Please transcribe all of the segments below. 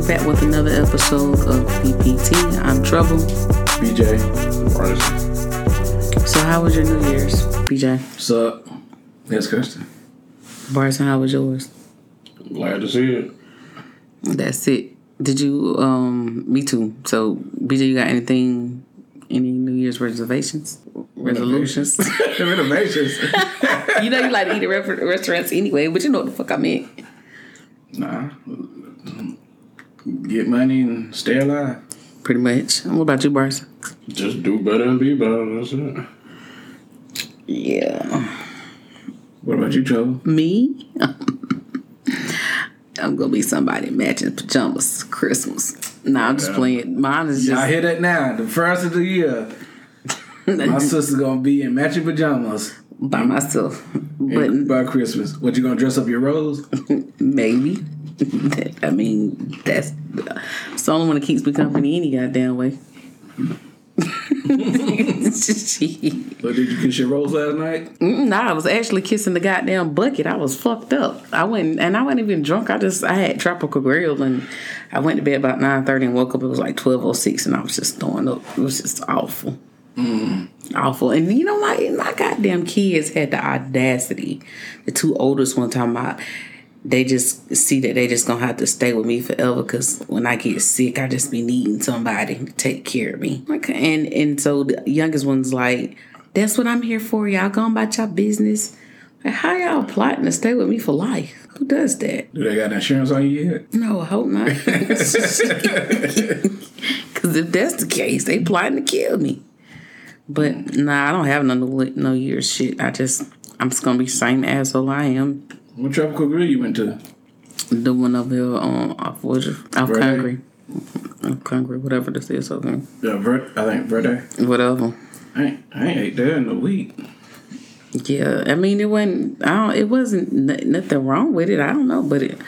right, all right. We're back with another episode of BPT. I'm Trouble. BJ. Bryson. So, how was your New Year's, BJ? What's up? Yes, Kirsten. Bryson, how was yours? Glad to see it. That's it. Did you, um, me too. So, BJ, you got anything, any New Year's reservations? Resolutions? Renovations. you know you like to eat at restaurants anyway, but you know what the fuck I meant. nah. Get money and stay alive. Pretty much. What about you, Bryson? Just do better and be better. That's it. Yeah. What about you, Joe? Me? I'm gonna be somebody matching pajamas Christmas. Nah, I'm just playing. Mine is just. I just hear that now. The first of the year, my sister's gonna be in matching pajamas by myself. But by Christmas. What you gonna dress up your rose? maybe. I mean, that's it's the only one that keeps me company any goddamn way. But did you kiss your rose last night? Mm, Nah, I was actually kissing the goddamn bucket. I was fucked up. I went and I wasn't even drunk. I just I had tropical grill and I went to bed about nine thirty and woke up. It was like twelve oh six and I was just throwing up. It was just awful, awful. And you know my my goddamn kids had the audacity. The two oldest one talking about they just see that they just gonna have to stay with me forever because when I get sick, I just be needing somebody to take care of me. Like, and and so the youngest one's like, "That's what I'm here for. Y'all going about your business." Like, how y'all plotting to stay with me for life? Who does that? Do they got insurance on you yet? No, I hope not. Because if that's the case, they plotting to kill me. But nah, I don't have no no years shit. I just I'm just gonna be same asshole I am What tropical grill you went to? the one up here on off Woodruff, off Verdae? Off Congress, whatever this is, okay, Yeah, Ver- I think Verdae. whatever. I ain't, I ain't ate there in a week. Yeah, I mean it wasn't. I don't. It wasn't n- nothing wrong with it. I don't know, but it.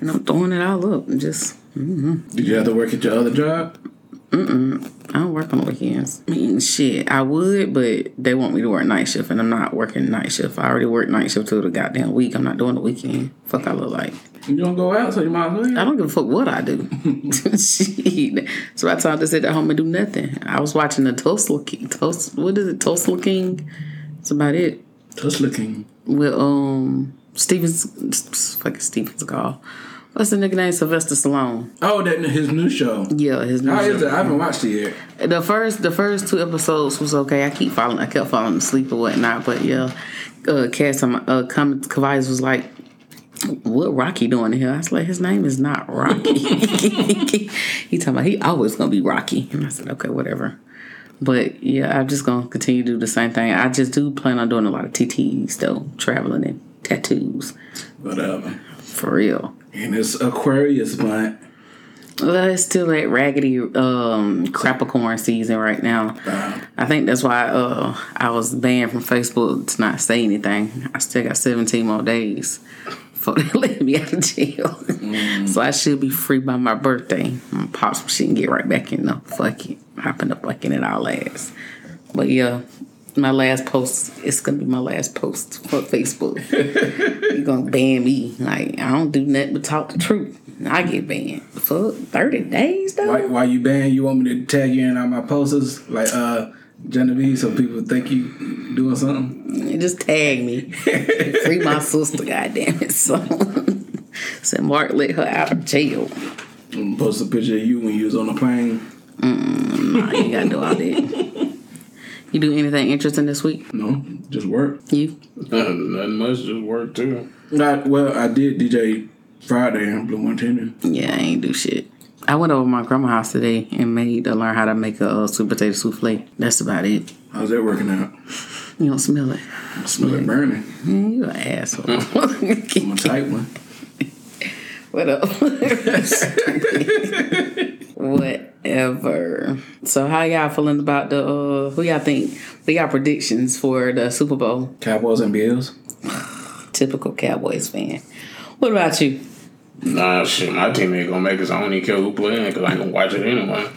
And I'm throwing it all up and just. Mm-hmm. Did you have to work at your other job? I don't work on the weekends. I mean, shit, I would, but they want me to work night shift, and I'm not working night shift. I already work night shift through the goddamn week. I'm not doing the weekend. Fuck, I look like. You don't go out, so you might as well. I don't give a fuck what I do. Shit. So I told to sit at home and do nothing. I was watching the Tulsa King. Tulsa, what is it? Tulsa King. That's about it. Just looking. With um Stevens, fucking Stevens call. What's the nigga name? Sylvester Stallone. Oh, that his new show. Yeah, his new How show. is it? I haven't watched it yet. The first the first two episodes was okay. I keep falling I kept falling asleep or whatnot, but yeah. Uh Cass um, uh was like what Rocky doing here? I was like, his name is not Rocky. he talking about he always gonna be Rocky. And I said, okay, whatever. But yeah, I'm just gonna continue to do the same thing. I just do plan on doing a lot of TTs though, traveling and tattoos. Whatever. For real. And it's Aquarius month. Well, it's still that raggedy um Capricorn season right now. I think that's why uh I was banned from Facebook to not say anything. I still got 17 more days before they let me out of jail. so I should be free by my birthday. I'm gonna pop some shit and get right back in the fuck it. Hopping up like in it all last. But yeah, my last post it's gonna be my last post for Facebook. You're gonna ban me. Like I don't do nothing but talk the truth. I get banned. Fuck, 30 days though? Why, why you banned? You want me to tag you in on my posters like uh Genevieve so people think you doing something? Just tag me. Free my sister, goddamn it. So said Mark let her out of jail. Post a picture of you when you was on the plane. Nah, you ain't gotta do all that. You do anything interesting this week? No, just work. You? Nothing, nothing much, just work too. Not well. I did DJ Friday in Blue Montana. Yeah, I ain't do shit. I went over to my grandma's house today and made to learn how to make a uh, sweet potato souffle. That's about it. How's that working out? You don't smell it. I smell it burning. Mm, You an asshole. I'm a tight one. What up? Whatever. So how y'all feeling about the uh who y'all think what y'all predictions for the Super Bowl? Cowboys and Bills. Typical Cowboys fan. What about you? Nah, shit, my team ain't gonna make it, so I don't even care who playing because I ain't gonna watch it anyway.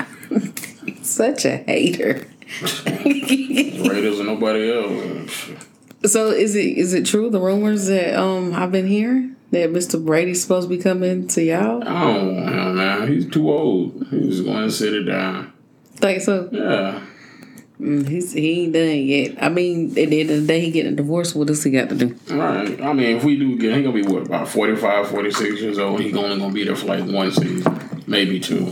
Such a hater. Raiders and nobody else. So is it is it true the rumors that um I've been hearing that Mr. Brady's supposed to be coming to y'all? I don't want man. He's too old. He's going to sit it down. Think so? Yeah. Mm, he's he ain't done yet. I mean, at the end of the day, he getting a divorce. What does he got to do? Right. I mean, if we do get, he gonna be what about 45, 46 years old. He only gonna be there for like one season, maybe two.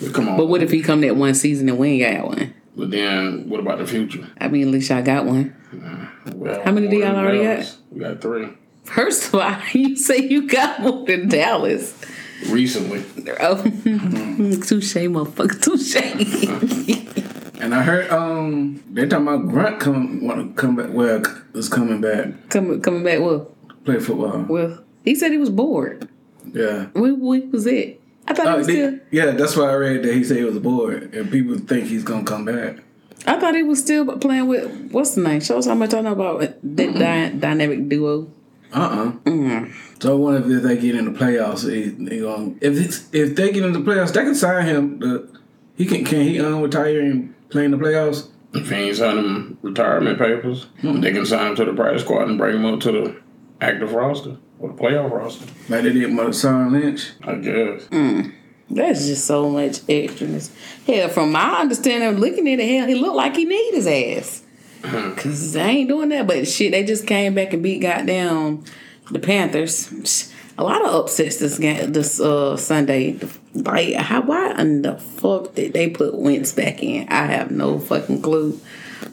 But come on. But what if he come that one season and we ain't got one? But then, what about the future? I mean, at least y'all got one. Well, How many do y'all already Dallas. We got three First of all, you say you got more than Dallas. recently. Oh, touche, motherfucker, touche. And I heard um they talking about Gronk come want to come back. Well, is coming back coming coming back. Well, play football. well, he said he was bored. Yeah. What week was it? I thought he Oh, was they- still. yeah, that's why I read that he said he was bored, and people think he's gonna come back. I thought he was still playing with what's the name? Show us how much I know about that dy- dynamic duo. Uh uh So I wonder if they get in the playoffs, he, he gonna, if it's, if they get in the playoffs, they can sign him. The, he can can he um, retire and play in the playoffs? If he ain't signing them retirement papers, they can sign him to the practice squad and bring him up to the active roster or the playoff roster. Like they did Marshawn Lynch. I guess. That's just so much extraness. Hell, from my understanding, looking at it, hell, he looked like he need his ass. Cause they ain't doing that, but shit, they just came back and beat goddamn the Panthers. A lot of upsets this game, this uh Sunday. Like, how why in the fuck did they put Wentz back in? I have no fucking clue.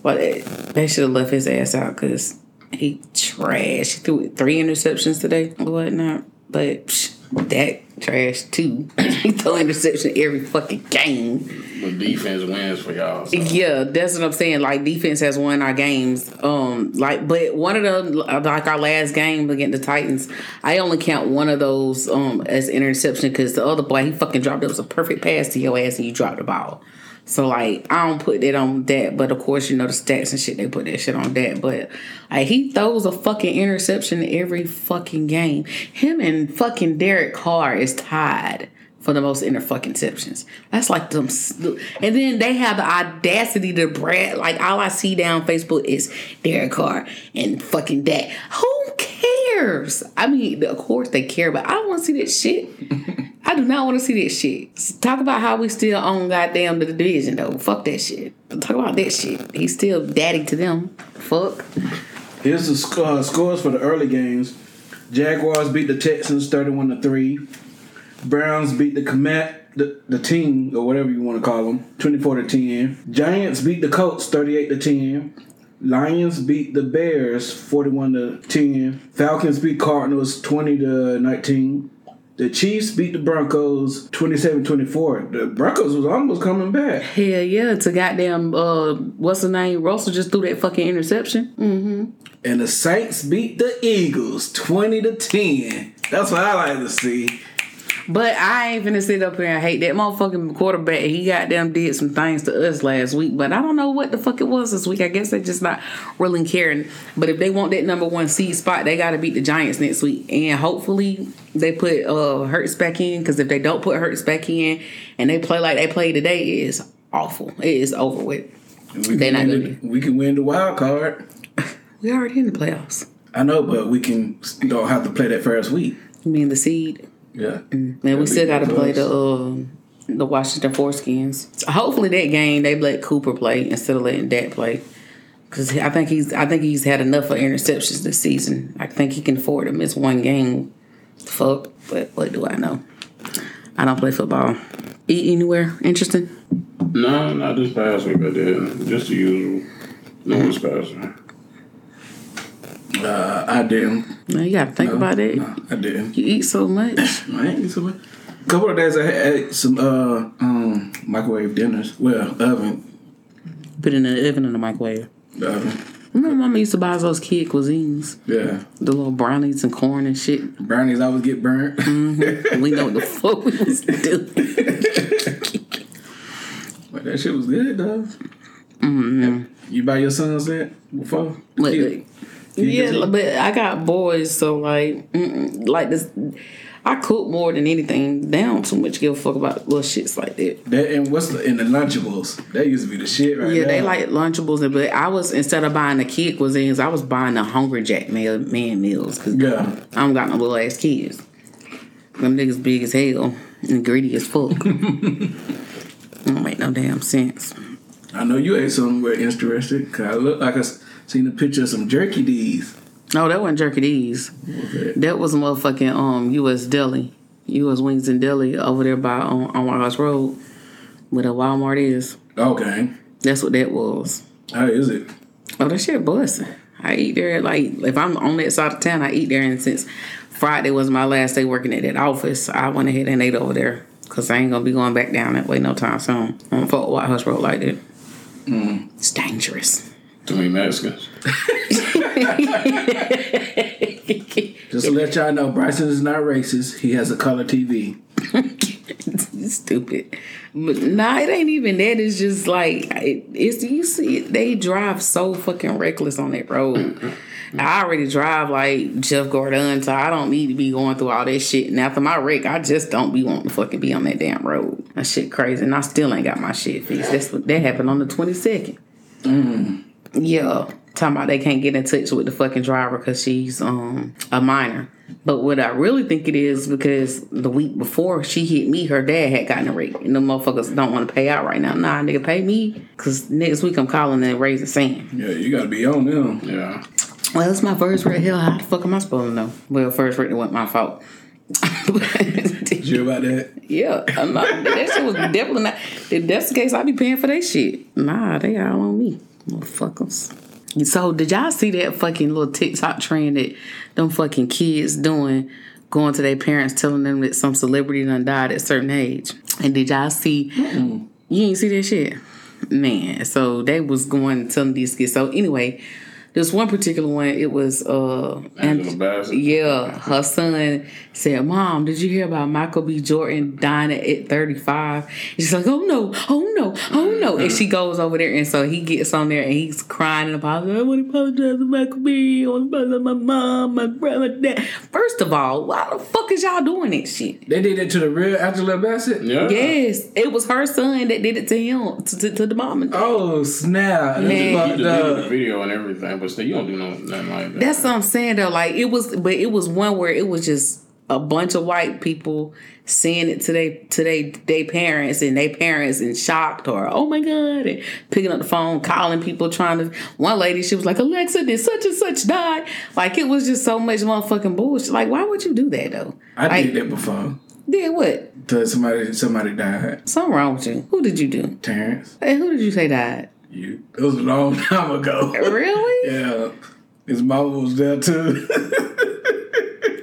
But they, they should have left his ass out because he trash. He threw three interceptions today, or whatnot. But that trash too. he throw interception every fucking game. But defense wins for y'all. So. Yeah, that's what I'm saying. Like defense has won our games. Um, like, but one of the like our last game against the Titans, I only count one of those um as interception because the other boy he fucking dropped. It was a perfect pass to your ass and you dropped the ball. So like I don't put that on that, but of course you know the stats and shit they put that shit on that. But like he throws a fucking interception every fucking game. Him and fucking Derek Carr is tied for the most inter fucking interceptions. That's like them. And then they have the audacity to brag. Like all I see down Facebook is Derek Carr and fucking that. Who cares? I mean, of course they care, but I don't want to see that shit. I do not want to see that shit. Talk about how we still own goddamn the division though. Fuck that shit. Talk about that shit. He's still daddy to them. Fuck. Here's the sc- uh, scores for the early games. Jaguars beat the Texans 31 to 3. Browns beat the Comet, the, the team, or whatever you want to call them, 24 to 10. Giants beat the Colts 38 to 10. Lions beat the Bears 41 to 10. Falcons beat Cardinals 20 to 19. The Chiefs beat the Broncos 27-24. The Broncos was almost coming back. Hell yeah, it's a goddamn uh what's the name? Russell just threw that fucking interception. Mm-hmm. And the Saints beat the Eagles 20 to 10. That's what I like to see. But I ain't finna sit up here and hate that motherfucking quarterback. He goddamn did some things to us last week, but I don't know what the fuck it was this week. I guess they just not really caring. But if they want that number one seed spot, they gotta beat the Giants next week. And hopefully they put uh Hurts back in, because if they don't put Hurts back in and they play like they played today, it is awful. It is over with. We They're can, not win gonna the, we can win the wild card. We already in the playoffs. I know, but we can don't have to play that first week. You mean the seed? Yeah. Man, we still got to play the uh, the Washington Foreskins. Hopefully that game they let Cooper play instead of letting Dak play. Cause I think he's I think he's had enough of interceptions this season. I think he can afford to miss one game. Fuck, but what do I know? I don't play football. Eat anywhere interesting? No, not this past week. I did just the usual. No one's passing. Uh, I didn't. No, you gotta think about it. No, I didn't. You eat so much. I ain't eat so much. A couple of days I had some uh um microwave dinners. Well, oven. Put in the oven in the microwave. The oven. Remember, mama used to buy us those kid cuisines, Yeah. the little brownies and corn and shit. Brownies always get burnt. We know what the fuck we was doing. but that shit was good though. You buy your sons that before? Kid yeah, but I got boys, so like, like this. I cook more than anything. They don't too much give a fuck about little shits like that. That and what's the in the Lunchables? That used to be the shit right Yeah, now. they like Lunchables, and but I was instead of buying the kid cuisines, I was buying the Hungry Jack meal, man meals because Yeah. I don't got no little ass kids. Them niggas big as hell and greedy as fuck. don't make no damn sense. I know you ate something we're interested. Cause I look like I seen a picture of some jerky D's. No, that wasn't Jerky D's. Okay. That was motherfucking um U.S. Deli, U.S. Wings and Deli over there by on, on White Horse Road, where the Walmart is. Okay. That's what that was. How is it? Oh, that shit busting. I eat there like if I'm on that side of town, I eat there. And since Friday was my last day working at that office, I went ahead and ate over there because I ain't gonna be going back down that way no time soon. I don't fuck White Horse Road like that. Mm. It's dangerous. Too many Mexicans. Just to let y'all know, Bryson is not racist. He has a color TV. Stupid. But nah, it ain't even that. It's just like it, it's you see they drive so fucking reckless on that road. Mm-hmm. I already drive like Jeff Gordon, so I don't need to be going through all that shit. And after my wreck, I just don't be wanting to fucking be on that damn road. That shit crazy, and I still ain't got my shit fixed. That's what that happened on the twenty second. Mm-hmm. Yeah, talking about they can't get in touch with the fucking driver because she's um a minor. But what I really think it is because the week before she hit me, her dad had gotten a rate, and the motherfuckers don't want to pay out right now. Nah, nigga, pay me because next week I'm calling and raising sand. Yeah, you gotta be on them. Yeah. Well, it's my first rate. Hell, how the fuck am I supposed to know? Well, first rate wasn't my fault. Did you hear about that? yeah, I'm not, that shit was definitely not. If that's the case, I'd be paying for that shit. Nah, they all on me, motherfuckers. So did y'all see that fucking little TikTok trend that them fucking kids doing, going to their parents telling them that some celebrity done died at a certain age? And did y'all see? You ain't see that shit, man. So they was going telling these kids. So anyway, this one particular one, it was uh, Angela Bassett. yeah, her son said, "Mom, did you hear about Michael B. Jordan dying at, at 35?" She's like, "Oh no, oh no, oh no!" And she goes over there, and so he gets on there and he's crying and apologizing. I want to apologize to Michael B. I want to apologize to my mom, my brother, my dad. First of all, why the fuck is y'all doing that shit? They did it to the real Angela Bassett? Yeah. Yes, it was her son that did it to him, to, to, to the mom. and dad. Oh, snap. That's Man. You fucked deleted the video and everything, but still, you don't do no, nothing like that. That's what I'm saying though. Like it was, but it was one where it was just a bunch of white people saying it to they to they they parents and their parents and shocked or oh my god and picking up the phone calling people trying to one lady she was like Alexa did such and such die like it was just so much motherfucking bullshit like why would you do that though I like, did that before. did what Till somebody somebody died. something wrong with you who did you do Terrence. hey who did you say died You. It was a long time ago. really yeah. His mama was there too.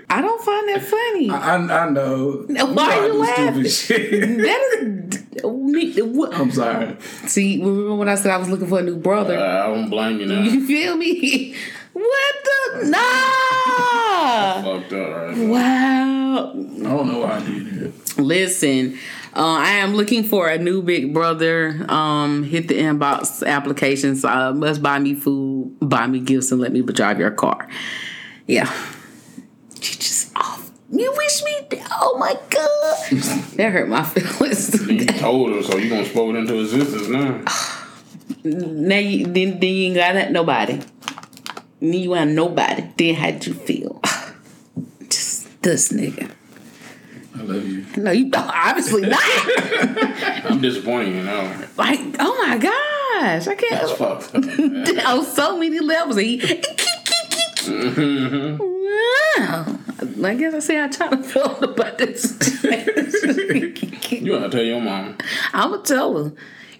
I don't find that funny I, I know. Why I you laughing? That is me what I'm sorry. See, remember when I said I was looking for a new brother? Uh, I don't blame you now. you feel me? What the? Nah! Fucked up, right? Wow. I don't know why I did it. Listen, uh, I am looking for a new big brother. Um, hit the inbox applications. Uh, must buy me food, buy me gifts, and let me drive your car. Yeah. You just off. You wish me. Oh my god, that hurt my feelings. You told her, so you gonna it into existence now. Now you then, then you ain't got that nobody. Then you ain't nobody. Then how'd you feel? Just this nigga. I love you. No, you don't, obviously not. I'm disappointed, you know. like, oh my gosh, I can't. fucked up. On so many levels, he. Mm-hmm. Wow. I guess I say I try to feel about this. You want to tell your mom. I'm gonna tell her.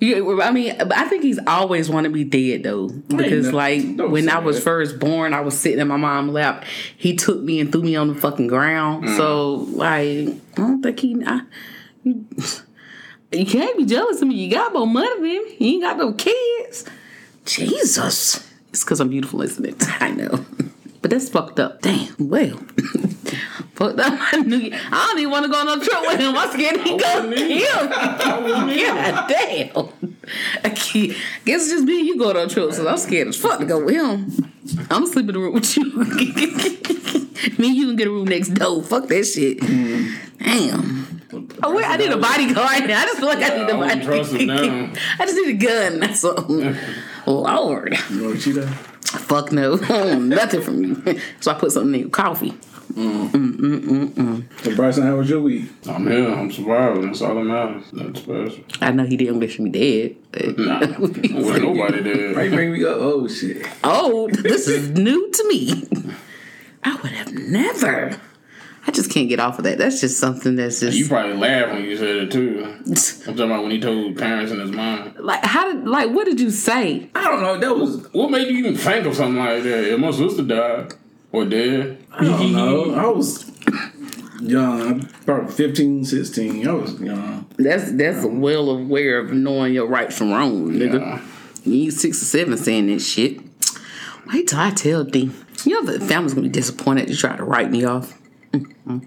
You, I mean, I think he's always wanted me dead though, because no- like when I was that. first born, I was sitting in my mom's lap. He took me and threw me on the fucking ground. Mm. So like, I don't think he. I, you, you can't be jealous of me. You got more money than me. You ain't got no kids. Jesus, it's because I'm beautiful, isn't it? I know. But that's fucked up. Damn. Well, fucked up. I knew. I don't even want to go on no trip with him. I'm scared he gonna kill me. God damn. I can't- guess it's just me and you go on trips, so I'm scared as fuck to go with him. I'm gonna sleep in the room with you. Me and you can get a room next door. Fuck that shit. Damn. Oh, wait, I need a bodyguard now. I just feel like I need a I wouldn't trust him bodyguard. I just need a gun. That's all. Lord. You want to cheat her? Fuck no. Nothing from you. So I put something in your coffee. Mm. Mm, mm, so Bryson, how was your week? I'm here. I'm surviving. That's all that matters. That's special. I know he didn't wish me dead. but- Nah, with nobody Why there. you bring me up? Oh shit! Oh, this is new to me. I would have never. I just can't get off of that. That's just something that's just. You probably laughed when you said it too. I'm talking about when he told parents and his mom. like how did like what did you say? I don't know. That was What made you even think of something like that? If my sister died or dead. I don't know. I was young, probably 15, 16. I was young. That's that's well aware of knowing your right from wrong, nigga. Yeah. You ain't six or seven saying that shit. Wait till I tell D. You know the family's gonna be disappointed you try to write me off. All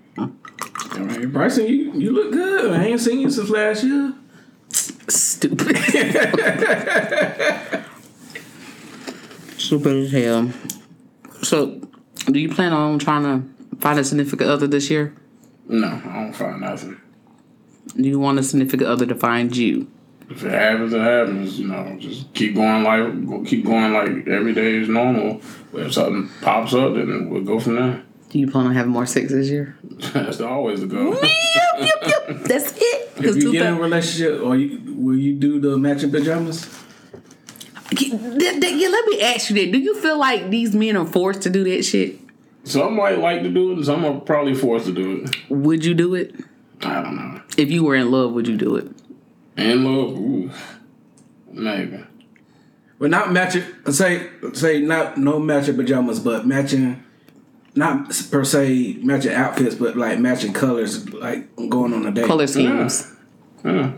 right, Bryson, you, you look good. I ain't seen you since last year. Stupid. Stupid as hell. So, do you plan on trying to find a significant other this year? No, I don't find nothing. Do you want a significant other to find you? If it happens, it happens. You know, just keep going like keep going like every day is normal. If something pops up, then we'll go from there. Do you plan on having more sex this year? That's always the goal. yep, yep, yep. That's it. If you get in a relationship, or you, will you do the matching pajamas? Yeah, th- th- yeah, let me ask you that. Do you feel like these men are forced to do that shit? Some might like to do it, and some are probably forced to do it. Would you do it? I don't know. If you were in love, would you do it? And love, ooh, maybe. But not matching. Say say not no matching pajamas, but matching. Not per se matching outfits, but like matching colors, like going on a date. Color schemes. Yeah.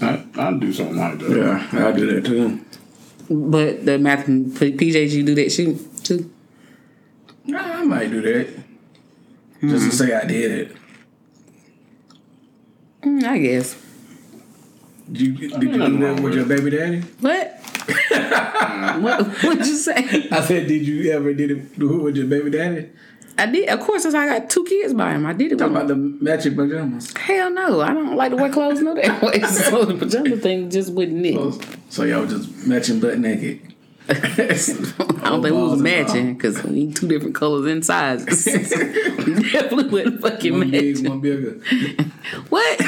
I, I'd do something like that. Yeah, I do that too. But the math PJs, you do that shit too? Nah, I might do that. Just to say I did it. Mm, I guess. Did you, did you nothing do wrong that with with your baby daddy? What? what? What'd you say? I said, did you ever did it do it with your baby daddy? I did. Of course, since I got two kids by him, I did it. Talking With about the matching pajamas. Hell no, I don't like to wear clothes no that way. So the pajama thing just wouldn't it. So y'all was just matching butt naked. I don't think we was matching because we need two different colors and sizes. we definitely wouldn't fucking One big, one bigger. What?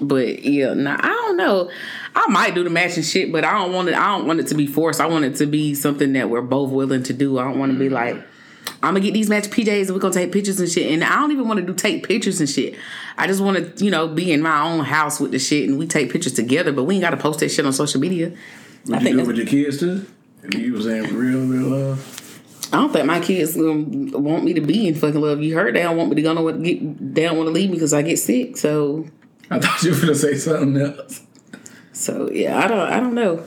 But yeah, nah, I don't know. I might do the matching shit, but I don't want it. I don't want it to be forced. I want it to be something that we're both willing to do. I don't want to be like, I'm gonna get these match PJs and we're gonna take pictures and shit. And I don't even want to do take pictures and shit. I just want to, you know, be in my own house with the shit and we take pictures together. But we ain't got to post that shit on social media. Would I you think do it with your kids too? If you was saying real, real love. I don't think my kids um, want me to be in fucking love. You heard they don't want me to go nowhere. Get they don't want to leave me because I get sick. So I thought you were gonna say something else. So yeah, I don't I don't know.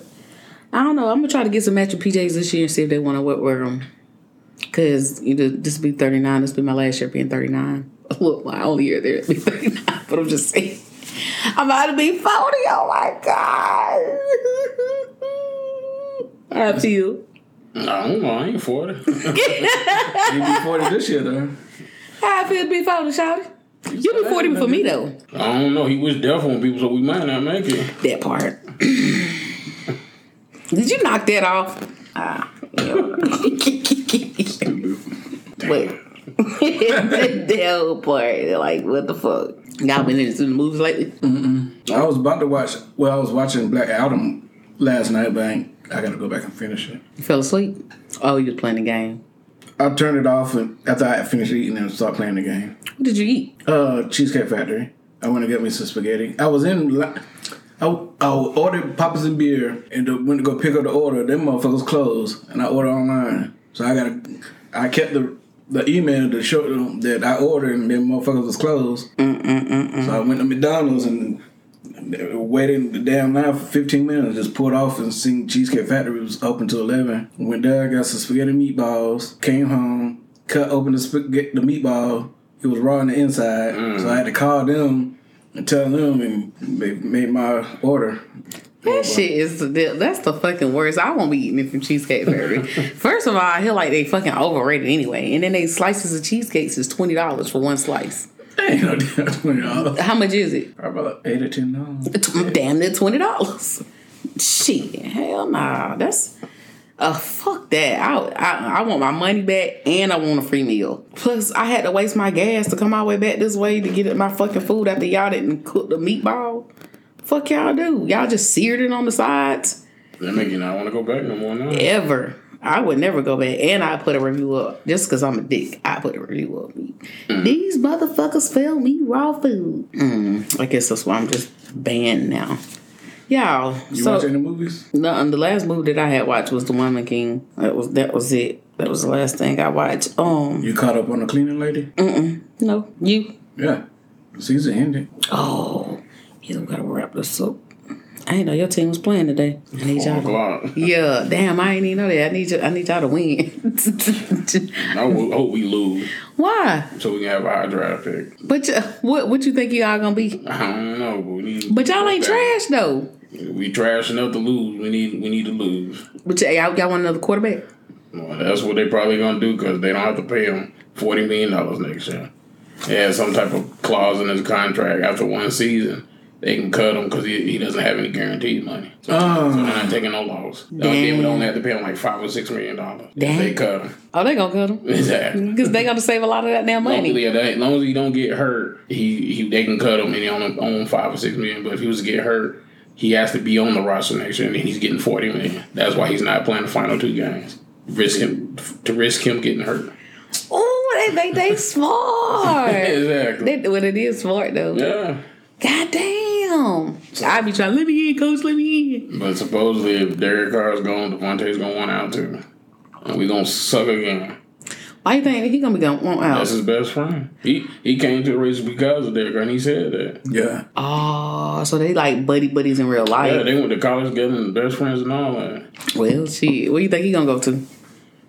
I don't know. I'm gonna try to get some matching PJs this year and see if they want to wear them. Cause you know, this will be 39. This will be my last year being 39. Look, my only year there to be 39. But I'm just saying, I'm about to be 40. Oh my god. How I feel. I don't know. I ain't 40. You be 40 this year though. How I feel to be 40, Shawty. You be 40 for me though. I don't know. He was deaf on people, so we might not make it. That part. Did you knock that off? Ah. yeah. Wait. that whole part. Like, what the fuck? Y'all been into the movies lately? I was about to watch. Well, I was watching Black Adam last night, but I, ain't, I gotta go back and finish it. You fell asleep? Oh, you was playing the game. I turned it off and after I finished eating and started playing the game. What did you eat? Uh, Cheesecake Factory. I went to get me some spaghetti. I was in. I, I ordered Papa's and beer and went to go pick up the order. Them motherfuckers closed, and I ordered online. So I got. I kept the the email to show them that I ordered, and them motherfuckers was closed. Mm, mm, mm, so I went to McDonald's and. They were Waiting the damn line for 15 minutes, just pulled off and seen Cheesecake Factory was open till 11. Went there, got some spaghetti meatballs, came home, cut open the spaghetti, the meatball. It was raw on the inside, mm. so I had to call them and tell them, and they made my order. That shit is the that's the fucking worst. I won't be eating it from Cheesecake Factory. First of all, I feel like they fucking overrated anyway. And then they slices of cheesecakes is twenty dollars for one slice. Ain't no damn twenty dollars. How much is it? Probably like eight or ten dollars. Damn near twenty dollars. Shit, hell nah. That's uh fuck that. I, I I want my money back and I want a free meal. Plus, I had to waste my gas to come all the way back this way to get my fucking food after y'all didn't cook the meatball. Fuck y'all do. Y'all just seared it on the sides. That make you not want to go back no more now. Ever. I would never go back. And I put a review up. Just because I'm a dick. I put a review up. These motherfuckers fail me raw food. Mm, I guess that's why I'm just banned now. Y'all. You so watch any movies? the, the last movie that I had watched was The Woman King. That was that was it. That was the last thing I watched. Um You caught up on the cleaning lady? no, you Yeah. Season ended. Oh, you don't gotta wrap this up. I didn't know your team was playing today. I need Four y'all. o'clock. Yeah, damn, I ain't even know that. I need you. I need y'all to win. I hope we lose Why? so we can have a high draft pick. But you, what? What you think y'all gonna be? I don't know, but we need. But y'all ain't trash though. We trash enough to lose. We need. We need to lose. But y'all, y'all want another quarterback? Well, that's what they probably gonna do because they don't have to pay him forty million dollars next year. Had some type of clause in his contract after one season. They can cut him because he, he doesn't have any guaranteed money. So, Oh. so they're not taking no loss. They would only have to pay him like five or six million dollars. Damn. They cut him. Oh, they gonna cut him Exactly. because they gonna save a lot of that damn Long money. yeah, that- as long as he don't get hurt, he, he they can cut him and he only own five or six million. But if he was to get hurt, he has to be on the roster next year and he's getting forty million. That's why he's not playing the final two games. Risk him to risk him getting hurt. Oh, they they they smart. exactly. they, well, it is smart though. yeah. God damn. I be trying. Let me in, coach. Let me in. But supposedly if Derek Carr's gone, Davante's gonna want out too. And we gonna suck again. Why you think he gonna be going want out? That's his best friend. He he came to the race because of Derek Carr and he said that. Yeah. Oh, so they like buddy buddies in real life. Yeah, they went to college together and best friends and all that. Well, shit. Where you think he gonna go to?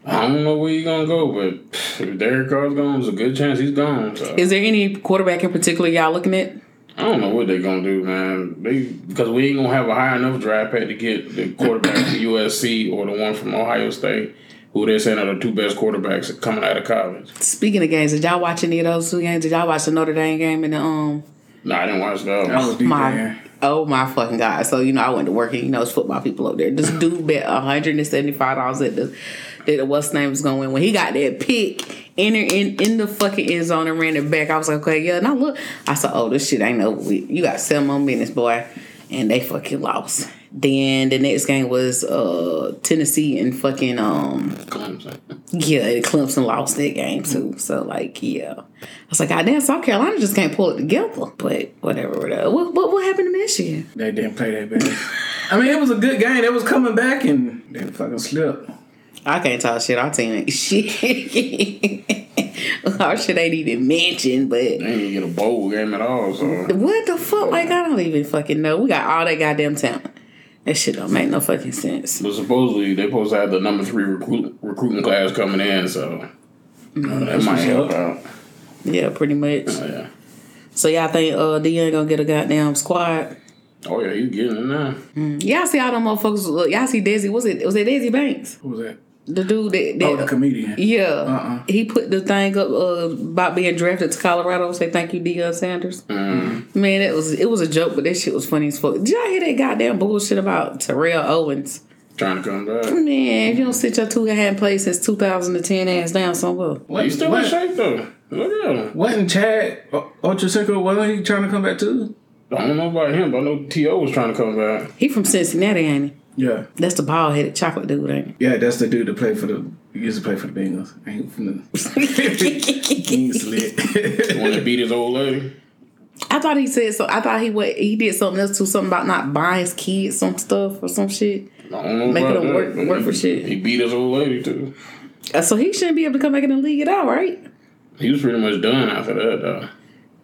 I don't know where he's gonna go, but if Derek Carr's gone, there's a good chance he's gone. So Is there any quarterback in particular y'all looking at? I don't know what they're gonna do, man. They because we ain't gonna have a high enough draft pick to get the quarterback from USC or the one from Ohio State, who they're saying are the two best quarterbacks coming out of college. Speaking of games, did y'all watch any of those two games? Did y'all watch the Notre Dame game and the um? No, I didn't watch that. I was My oh my fucking god! So you know I went to work and you know it's football people up there. This dude bet one hundred and seventy five dollars at the that the what's name was gonna win when he got that pick in in in the fucking end zone and ran it back. I was like, okay, yeah. Now look, I said, oh, this shit ain't over. with. You got seven more minutes, boy, and they fucking lost. Then the next game was uh Tennessee and fucking um Clemson. yeah, and Clemson lost that game too. So like yeah, I was like, God damn, South Carolina just can't pull it together. But whatever, whatever. What what, what happened to Michigan? They didn't play that bad. I mean, it was a good game. They was coming back and they fucking slipped. I can't talk shit. Our team ain't shit. Our shit ain't even mentioned, but They didn't get a bowl game at all. So what the fuck? Like I don't even fucking know. We got all that goddamn talent. That shit don't make no fucking sense. But supposedly they supposed to have the number three recruit, recruiting class coming in, so uh, that might help out. Yeah, pretty much. Oh, yeah. So y'all think uh Deion gonna get a goddamn squad? Oh yeah, he's getting it now. Y'all see all them motherfuckers. Y'all see Desi. Was it was it Desi Banks? Who was that? The dude that, that Oh, the comedian. Yeah, Uh-uh. he put the thing up uh, about being drafted to Colorado. Say thank you, Deion Sanders. Mm. Man, it was it was a joke, but that shit was funny as fuck. Did y'all hear that goddamn bullshit about Terrell Owens? Trying to come back. Man, if you don't sit your two hand play since 2010 ass down somewhere. You still in What? shape though. Look at him. Wasn't Chad O- Ochocinco, wasn't he trying to come back too? I don't know about him, but I know T.O. was trying to come back. He from Cincinnati, ain't he? Yeah. That's the bald headed chocolate dude, ain't Yeah, that's the dude that played for the, he used to play for the Bengals. Ain't from the, he? he ain't slick. The one beat his old lady. I thought he said so. I thought he what he did something else too, something about not buying his kids some stuff or some shit. I don't know Making about him that, work- but work he- for shit. He beat his old lady too. Uh, So he shouldn't be able to come back in the league at all, right? He was pretty much done after that though.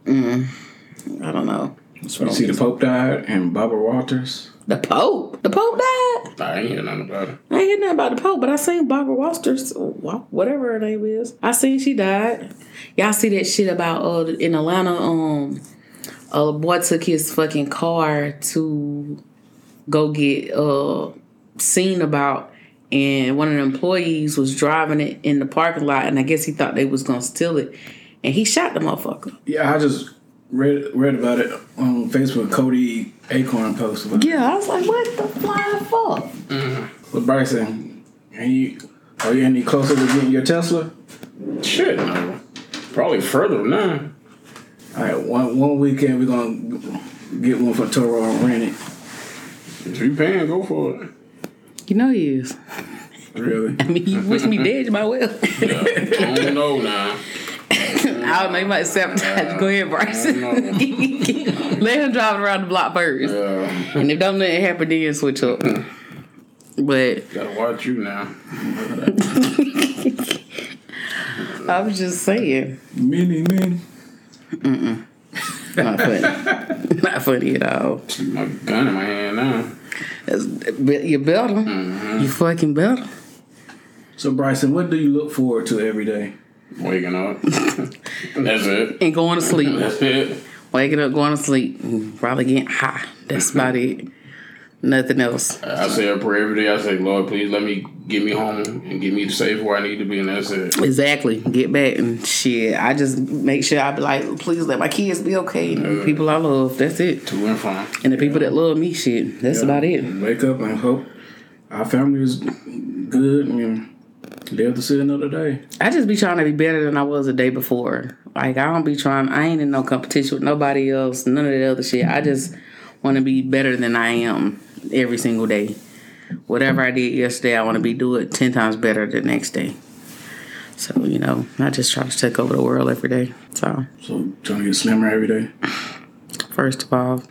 I don't know. What's you see, the Pope died and Barbara Walters. The Pope. The Pope died. I ain't hear nothing about it. I ain't hear nothing about the Pope, but I seen Barbara Walters, whatever her name is. I seen she died. Y'all see that shit about uh in Atlanta? Um, a boy took his fucking car to go get uh seen about and one of the employees was driving it in the parking lot and I guess he thought they was gonna steal it and he shot the motherfucker. Yeah, I just read read about it on Facebook. Cody Acorn posted. About it. Yeah, I was like, what the flying fuck? Mm-hmm. But Bryson, are you are you any closer to getting your Tesla? Shit, no. Probably further now. All right, one one weekend we're gonna get one for Toro and rent it. If you paying, go for it. You know he is. Really? I mean, you wish me dead, you might well. Yeah, I don't know now. I don't know, you might sabotage. Go ahead, Bryson. I Let him drive around the block first. Yeah, And if don't nothing happen, then switch up. But gotta watch you now. I was just saying, Many, many. not funny. not funny at all. My gun in my hand now. That's, but you better. Mm-hmm. You fucking better. So Bryson, what do you look forward to every day? Waking up. That's it. And going to sleep. That's it. Waking up, going to sleep. Probably getting high. That's about it. Nothing else. I say a prayer every day. I say, Lord, please let me get me home and get me safe where I need to be, and that's it. Exactly. Get back and shit. I just make sure I be like, please let my kids be okay. And the people I love. That's it. To and from. And the people that love me, shit. That's about it. Wake up and hope our family is good and live to see another day. I just be trying to be better than I was the day before. Like I don't be trying. I ain't in no competition with nobody else. None of the other shit. I just want to be better than I am every single day. Whatever I did yesterday, I want to be do it ten times better the next day. So you know, I just try to take over the world every day. So So trying to get slimmer every day. first of all,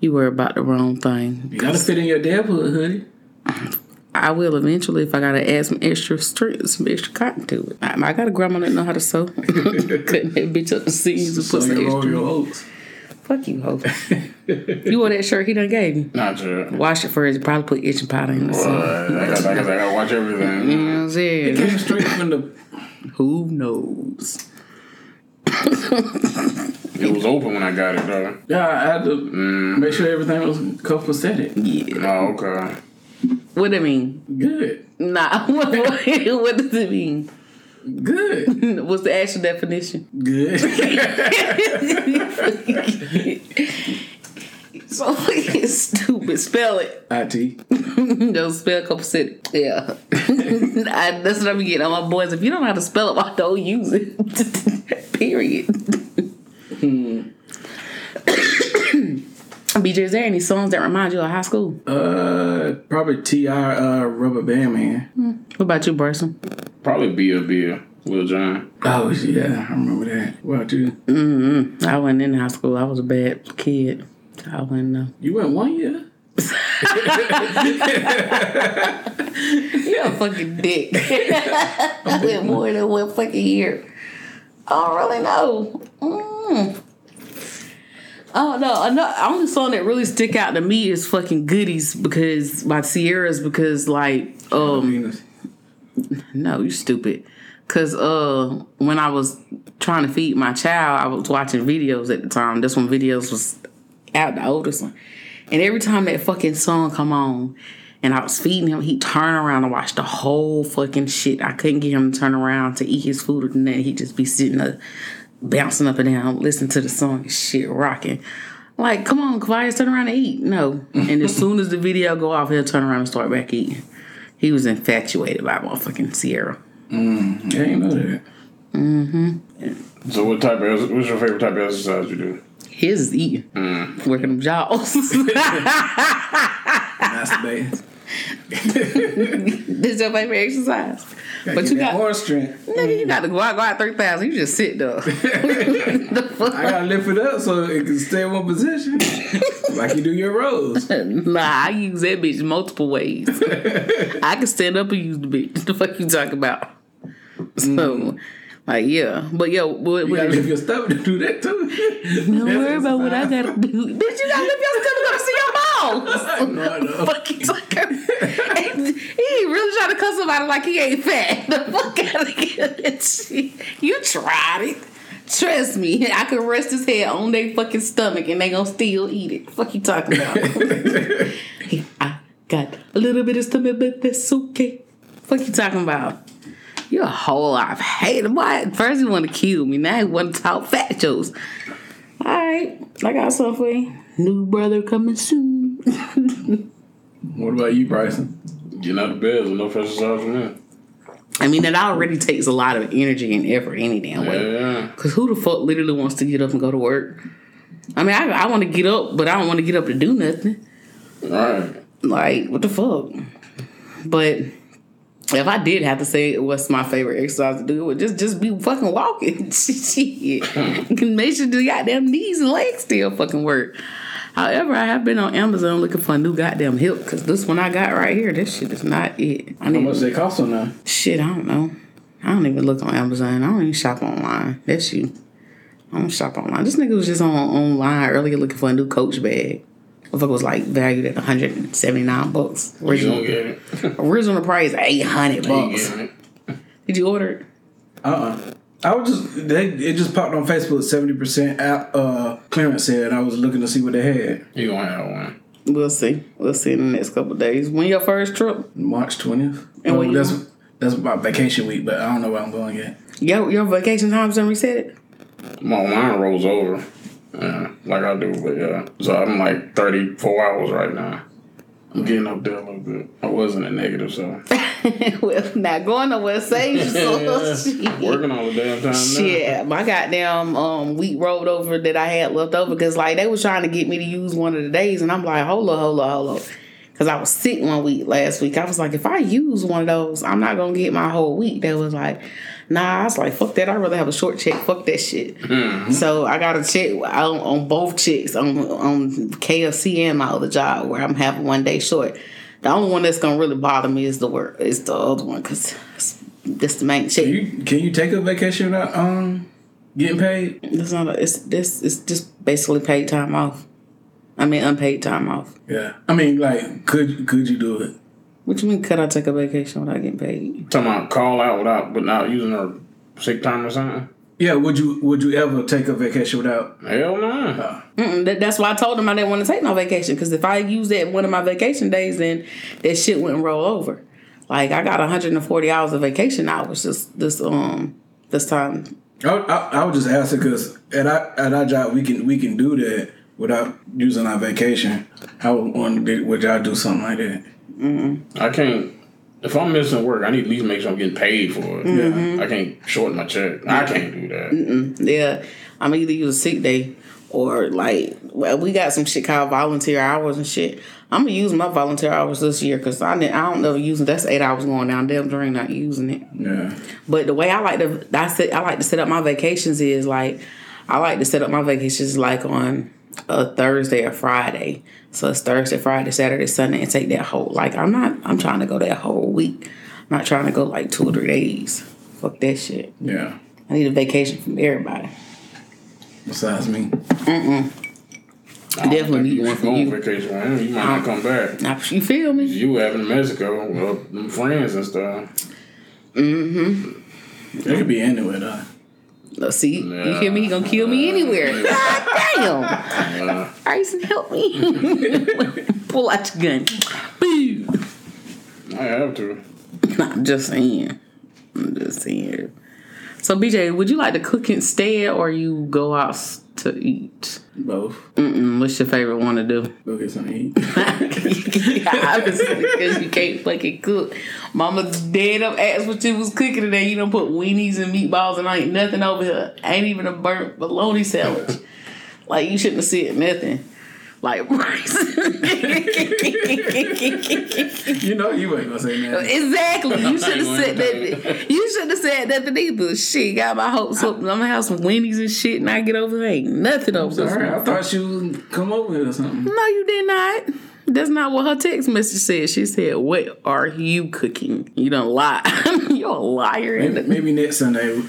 you worry about the wrong thing. You gotta fit in your Deadwood hoodie. I will eventually if I gotta add some extra string, some extra cotton to it. I, I got a grandma that know how to sew. Cutting that bitch up the seams and put some extra. your oats. Fuck you, hoe. you wore that shirt he done gave me. Not yet. Wash it first. Probably put itching powder in it. But sun. I got, I got, I got to watch You everything. know what I'm saying? Came straight from the. Who knows? It was open when I got it, though. Yeah, I had to mm. make sure everything was copacetic. Yeah. Oh, okay. What it mean? Good. Nah. What, what does it mean? Good. What's the actual definition? Good. So fucking stupid. Spell it. IT. Don't spell copacetic. Yeah. I, that's what I'm getting on my boys. If you don't know how to spell it, why don't use it? Period. BJ, is there any songs that remind you of high school? Uh, probably T.I. Uh, Rubber Band Man. What about you, Bryson? Probably be a beer. Lil Jon. Oh, yeah, I remember that. What about you? Mm-hmm. I wasn't in high school. I was a bad kid. I wouldn't know. You went one year? You're a fucking dick. I went more than one fucking year. I don't really know. Mm. Oh no, no! Only song that really stick out to me is fucking "Goodies" because by Ciara's because like um no you stupid because uh when I was trying to feed my child I was watching videos at the time. This one videos was out the oldest one, and every time that fucking song come on. And I was feeding him. He'd turn around and watch the whole fucking shit. I couldn't get him to turn around to eat his food or nothing. He'd just be sitting there bouncing up and down, listening to the song shit, rocking. Like, come on, Kavaius, turn around and eat. No. And as soon as the video go off, he'll turn around and start back eating. He was infatuated by motherfucking Ciara. Mm-hmm. I didn't know that. Mm-hmm. So what type of what's your favorite type of exercise you do? His is eating, mm. working them jaws. Masturbate. this is your favorite exercise. But you got, more strength. nigga, you got to go out, go out 3,000. You just sit though. the fuck? I gotta lift it up so it can stay in one position. like you do your rows. Nah, I use that bitch multiple ways. I can stand up and use the bitch. What the fuck you talking about? So, mm-hmm. Like, yeah. But yo, what, You what gotta lift your stomach to do that too. don't worry about what I gotta do. Bitch, you gotta lift your stomach up to see your balls. no, I know. fuck you talking He ain't really trying to cuss somebody like he ain't fat. The fuck out of here. You tried it. Trust me, I could rest his head on their fucking stomach and they gonna still eat it. Fuck you talking about? I Got a little bit of stomach, but that's okay. Fuck you talking about? You're a whole lot of hate. Why? First you want to kill me. Now you want to talk fat jokes. All right, I got something for you. New brother coming soon. What about you, Bryson? Getting out of bed with no fresh sauce from me. I mean, that already takes a lot of energy and effort any damn way. Yeah. Cause who the fuck literally wants to get up and go to work? I mean, I, I want to get up, but I don't want to get up to do nothing. Right. Like, what the fuck? But if I did have to say what's my favorite exercise to do, it would just just be fucking walking. Shit, can make sure the goddamn knees and legs still fucking work. However, I have been on Amazon looking for a new goddamn hip because this one I got right here, this shit is not it. I How need much they cost on now? Shit, I don't know. I don't even look on Amazon. I don't even shop online. That's you. I don't shop online. This nigga was just on online earlier looking for a new Coach bag. Motherfucker was like valued at 179 bucks. You Original, don't get it. original price 800 bucks. Did you order it? Uh uh I was just they it just popped on Facebook seventy percent app uh clearance sale I was looking to see what they had. You gonna have one. We'll see. We'll see in the next couple of days. When your first trip? March twentieth. And what that's doing? that's about vacation week, but I don't know where I'm going yet. Your your vacation times done reset it? My line rolls over. Yeah, like I do, but yeah. So I'm like 34 hours right now. I'm getting up there a little bit. I wasn't a negative, so well, not going nowhere. Yourself. Shit. working all the damn time now. Shit, my goddamn um week rolled over that I had left over because like they was trying to get me to use one of the days, and I'm like, hold up, hold up, hold up, because I was sick one week last week. I was like, if I use one of those, I'm not gonna get my whole week. They was like, nah. I was like, fuck that. I'd rather have a short check. Fuck that shit. So I got a check on, on both checks on on KFC and my other job where I'm having one day short. The only one that's gonna really bother me is the work is the other one because that's the main check. Can you can you take a vacation without um getting paid? It's not. A, it's this. It's just basically paid time off. I mean, unpaid time off. Yeah. I mean like could could you do it? What you mean? Could I take a vacation without getting paid? Talking about call out without, but not using her sick time or something. Yeah, would you would you ever take a vacation without Hell no. Mm-mm, that, that's why I told him I didn't want to take no vacation because if I use that one of my vacation days, then that shit wouldn't roll over. Like I got 140 hours of vacation hours this this um this time. I, I, I would just ask it because at our, at our job we can we can do that without using our vacation. How would would y'all do something like that? I can't. If I'm missing work, I need to at least make sure I'm getting paid for it. Mm-hmm. I can't shorten my check. I can't do that. Yeah, I'm either use a sick day or like well, we got some shit called volunteer hours and shit. I'm gonna use my volunteer hours this year because I didn't, I don't know using. That's eight hours going down. Damn, drain not using it. Yeah. But the way I like to I set I like to set up my vacations is like I like to set up my vacations like on a Thursday or Friday. So it's Thursday, Friday, Saturday, Sunday, and take that whole like I'm not I'm trying to go that whole week. I'm not trying to go like two or three days. Fuck that shit. Yeah. I need a vacation from everybody. Besides me. I don't Definitely need one should for go on you. vacation him. You might not come back. Now, you feel me? You having Mexico with them friends and stuff. Mm-hmm. It could be anywhere though. Let's see, you hear me? He gonna kill me anywhere. God damn! Bryson, help me! Pull out your gun. Boo! I have to. I'm just saying. I'm just saying. So, BJ, would you like to cook instead, or you go out to eat? Both. Mm-mm, what's your favorite one to do? Go get something to eat. Obviously, because you can't fucking cook. Mama dead up asked what you was cooking today. You don't put weenies and meatballs and ain't nothing over here. Ain't even a burnt bologna sandwich. like you shouldn't have said nothing. Like you know you ain't gonna say nothing. exactly. You should have said that. You should have said nothing either. Shit, got my hopes up. I'm gonna have some weenies and shit, and I get over there. Ain't nothing over there. I thought you would come over here or something. No, you did not. That's not what her text message said. She said, "What are you cooking? You don't lie. You're a liar." Maybe, maybe next Sunday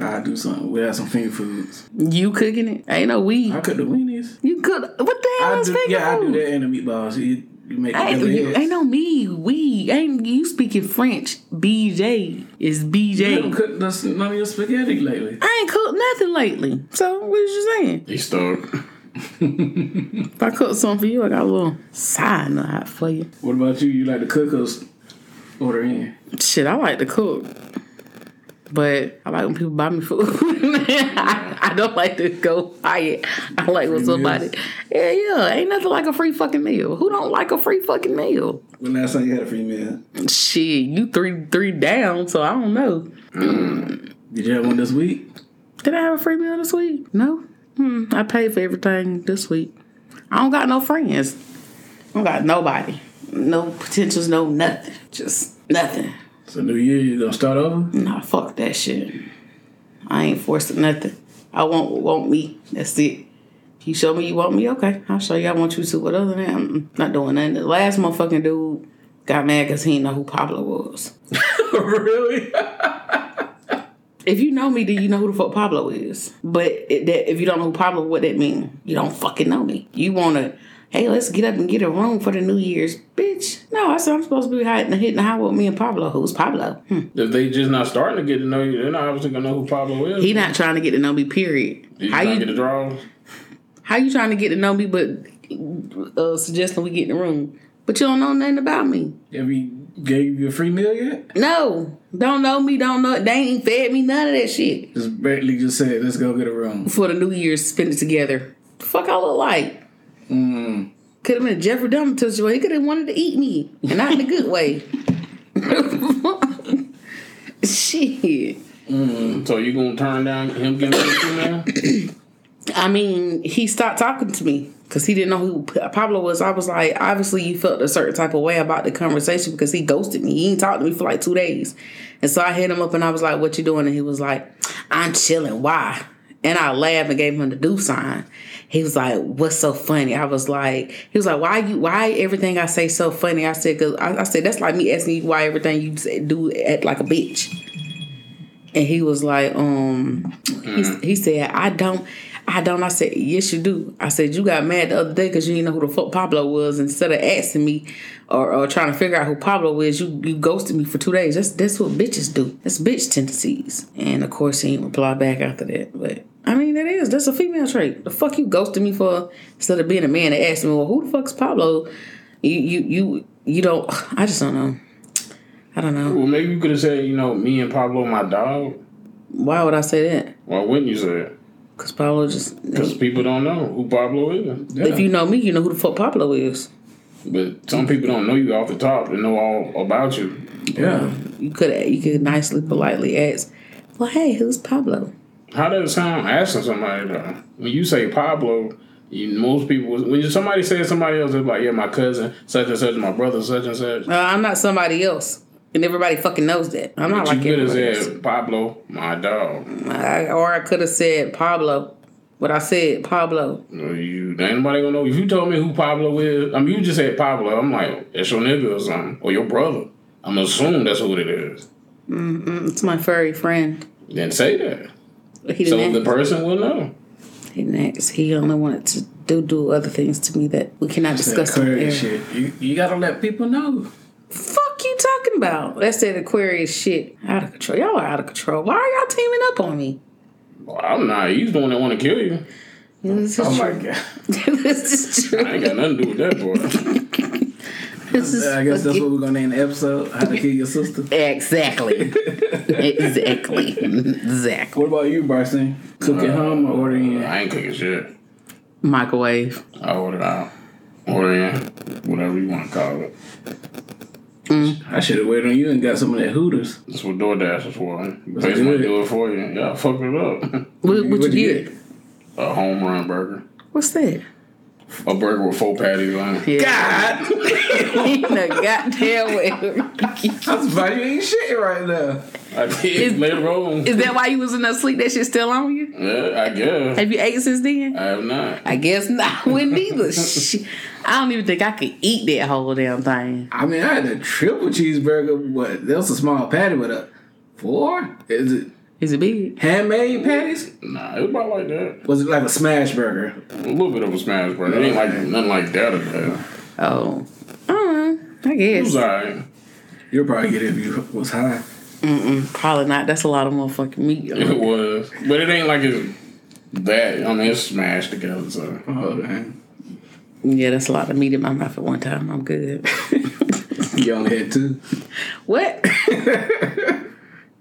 I'll do something. We'll have some finger foods. You cooking it? Ain't no we. I cook the weenies. You cook. What the hell I is do, finger yeah, I do that and the meatballs. You, you make Ain't, together you, ain't no me. We ain't you speaking French. BJ is BJ. You haven't cooked none of your spaghetti lately. I ain't cooked nothing lately. So what you saying? He stoked. if I cook something for you, I got a little side note for you. What about you? You like to cook or s- order in? Shit, I like to cook. But I like when people buy me food. I, I don't like to go buy it. I like when somebody. Yeah, yeah. Ain't nothing like a free fucking meal. Who don't like a free fucking meal? When last time you had a free meal? Shit, you three three down, so I don't know. Did you have one this week? Did I have a free meal this week? No. Hmm, I paid for everything this week. I don't got no friends. I don't got nobody. No potentials, no nothing. Just nothing. So New Year, you gonna start over? Nah, fuck that shit. I ain't forcing nothing. I want want me. That's it. You show me you want me, okay. I'll show you I want you to. But other than that, I'm not doing nothing. The last motherfucking dude got mad because he didn't know who Pablo was. really? If you know me, then you know who the fuck Pablo is. But it, that, if you don't know who Pablo, what that mean? You don't fucking know me. You wanna, hey, let's get up and get a room for the New Year's, bitch. No, I said I'm supposed to be hiding, hitting the high with me and Pablo. Who's Pablo? Hmm. If they just not starting to get to know you, they're not obviously gonna know who Pablo is. He not trying to get to know me. Period. Did you How you get the draws? how you trying to get to know me, but uh, suggesting we get in the room, but you don't know nothing about me. Have he gave you a free meal yet? No, don't know me, don't know. They ain't fed me none of that shit. Just Bentley just said, let's go get a room. For the New Year's, spend it together. The fuck I look like. Mm. Could have been a Jeffrey Dahmer situation. He could have wanted to eat me, and not in a good way. Shit. So you gonna turn down him getting you now? I mean, he stopped talking to me because he didn't know who Pablo was. I was like, obviously, you felt a certain type of way about the conversation because he ghosted me. He ain't talked to me for like two days. And so I hit him up and I was like, what you doing? And he was like, I'm chilling. Why? And I laughed and gave him the do sign. He was like, "What's so funny?" I was like, "He was like, why you? Why everything I say so funny?" I said, "Cause I, I said that's like me asking you why everything you say, do act like a bitch." And he was like, um, he, he said, I don't, I don't. I said, yes, you do. I said, you got mad the other day because you didn't know who the fuck Pablo was. Instead of asking me or, or trying to figure out who Pablo is, you, you ghosted me for two days. That's that's what bitches do. That's bitch tendencies. And of course, he didn't reply back after that. But I mean, that is that's a female trait. The fuck you ghosted me for instead of being a man and asking me, well, who the fuck's Pablo? You you you you don't. I just don't know. I don't know. Well, maybe you could have said, you know, me and Pablo, my dog. Why would I say that? Why wouldn't you say it? Because Pablo just. Because people don't know who Pablo is. If you know me, you know who the fuck Pablo is. But some people don't know you off the top. They know all about you. Yeah. You could you could nicely, politely ask, "Well, hey, who's Pablo?" How does it sound asking somebody though? When you say Pablo, you, most people when somebody says somebody else, they're like, yeah, my cousin, such and such, my brother, such and such. Uh, I'm not somebody else, and everybody fucking knows that. I'm not But like you could have said Pablo, my dog. I, or I could have said Pablo, but I said Pablo. No, You ain't nobody gonna know. If you told me who Pablo is, I mean, you just said Pablo. I'm like, that's your nigga or something, or your brother. I'm assuming that's who it is. It's my furry friend. Then say that, He so didn't. the ask, person will know. he didn't ask. He only wanted to do do other things to me that we cannot That discuss. on. Aquarius shit. You, you gotta let people know. Fuck you talking about? That's that Aquarius shit. Out of control. Y'all are out of control. Why are y'all teaming up on me? Well, I'm not. He's the one that want to kill you. This is Oh my true. god. this is true. I ain't got nothing to do with that boy. This is I guess that's what we're gonna name the episode. How to kill your sister. Exactly. exactly. Exactly. What about you, Bryson? Cook at home or order in? I ain't cooking shit. Microwave. I order out, order in, whatever you want to call it. Mm. I should have waited on you and got some of that Hooters. That's what DoorDash is for. You That's pay somebody do it for you. Yeah, I fucked it up. What, what you What'd you get? A home run burger. What's that? A burger with four patties on it. Yeah. God! the goddamn way. That's why you ain't shit right now. I did later on. Is that why you was in that sleep? That shit still on you? Yeah, I guess. Have you ate since then? I have not. I guess not. I wouldn't. Shit. I don't even think I could eat that whole damn thing. I mean, I had a triple cheeseburger. What? That was a small patty, but a four? Is it Is it big? handmade patties? Nah, it was about like that. Was it like a smash burger? A little bit of a smash burger. It ain't like nothing like that or that. Oh. Uh, I guess. It guess. was alright. You'll probably get it if you was high. Mm-mm, probably not. That's a lot of motherfucking meat. It was. But it ain't like it's That I mean, it's smashed together. So Oh man, Yeah, that's a lot of meat in my mouth at one time. I'm good. you only had two. what?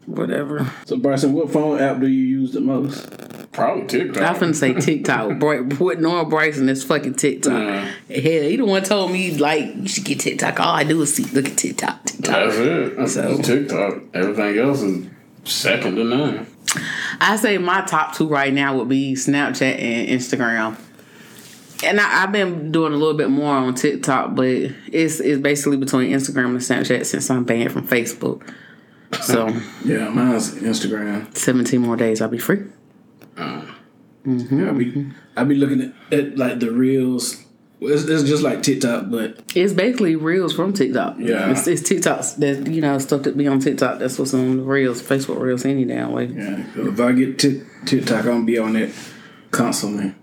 Whatever. So Bryson, what phone app do you use the most? probably TikTok. I finna say TikTok. Bry- What Nora Bryson is fucking TikTok. Yeah. Hell, he the one told me like you should get TikTok. All I do is see look at TikTok. TikTok. That's it. That's So- TikTok. Everything else is second to none. I say my top two right now would be Snapchat and Instagram. And I, I've been doing a little bit more on TikTok, but it's it's basically between Instagram and Snapchat since I'm banned from Facebook. So Yeah, mine's Instagram. 17 more days, I'll be free. Yeah, I be I be looking at, at like the reels. It's, it's just like TikTok, but It's basically reels from TikTok. Yeah. it's, it's TikToks that you know stuff that be on TikTok. That's what's on the reels, Facebook reels, any damn way. yeah, if I get Tik TikTok, I'm gonna be on it constantly.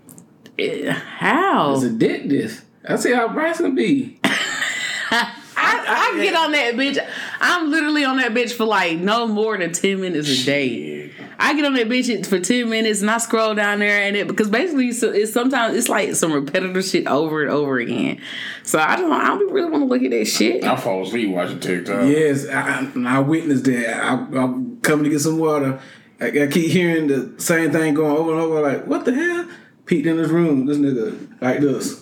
Eh, How? It's addictive. I see how Bryson be. I, I get on that bitch. I'm literally on that bitch for like no more than ten minutes a day. I get on that bitch for ten minutes and I scroll down there and it because basically it's, it's sometimes it's like some repetitive shit over and over again. So I don't I don't really want to look at that shit. I fall asleep watching TikTok. Yes, I, I, I witnessed that. I, I'm coming to get some water. I, I keep hearing the same thing going over and over. Like, what the hell? Peeked in this room. This nigga like this.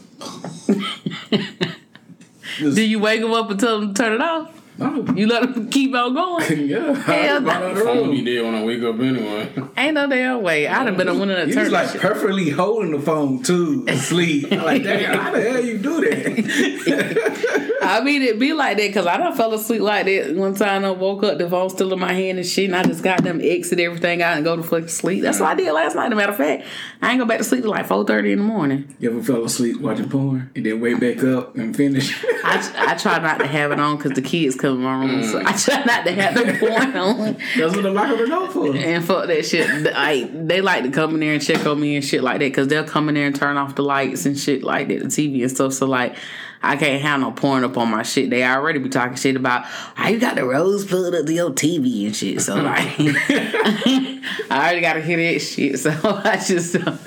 Do you wake him up and tell him to turn it off? No. You let him keep on going? yeah. Hell I no. just out of the Phone be room. dead when I wake up anyway. Ain't no damn way. I'd have been a winner to You turn like perfectly holding the phone too, asleep. I'm like, damn, how the hell you do that? I mean, it be like that because I done fell asleep like that one time. I woke up, the phone still in my hand and shit, and I just got them exit everything out and go to fucking sleep. That's what I did last night. As a matter of fact, I ain't go back to sleep till like four thirty in the morning. you ever fell asleep watching porn and then wake back up and finish? I, I try not to have it on because the kids come in my room, so I try not to have the porn on. That's what the lock of the door for. And fuck that shit. Like they like to come in there and check on me and shit like that because they'll come in there and turn off the lights and shit like that, the TV and stuff. So like. I can't have no porn up on my shit. They already be talking shit about how you got the rose plugged up to your TV and shit. So like, I already gotta hear that shit. So I just uh,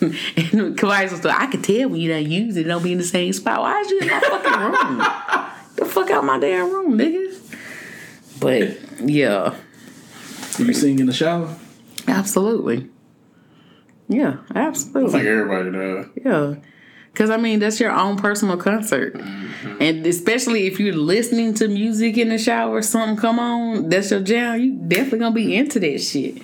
and Kawhi was like, I can tell when you don't use it, it don't be in the same spot. Why is you in my fucking room? The fuck out my damn room, nigga. But yeah, You sing in the shower? absolutely. Yeah, I absolutely. think everybody does. Yeah. Cause I mean that's your own personal concert, and especially if you're listening to music in the shower, something come on, that's your jam. You definitely gonna be into that shit.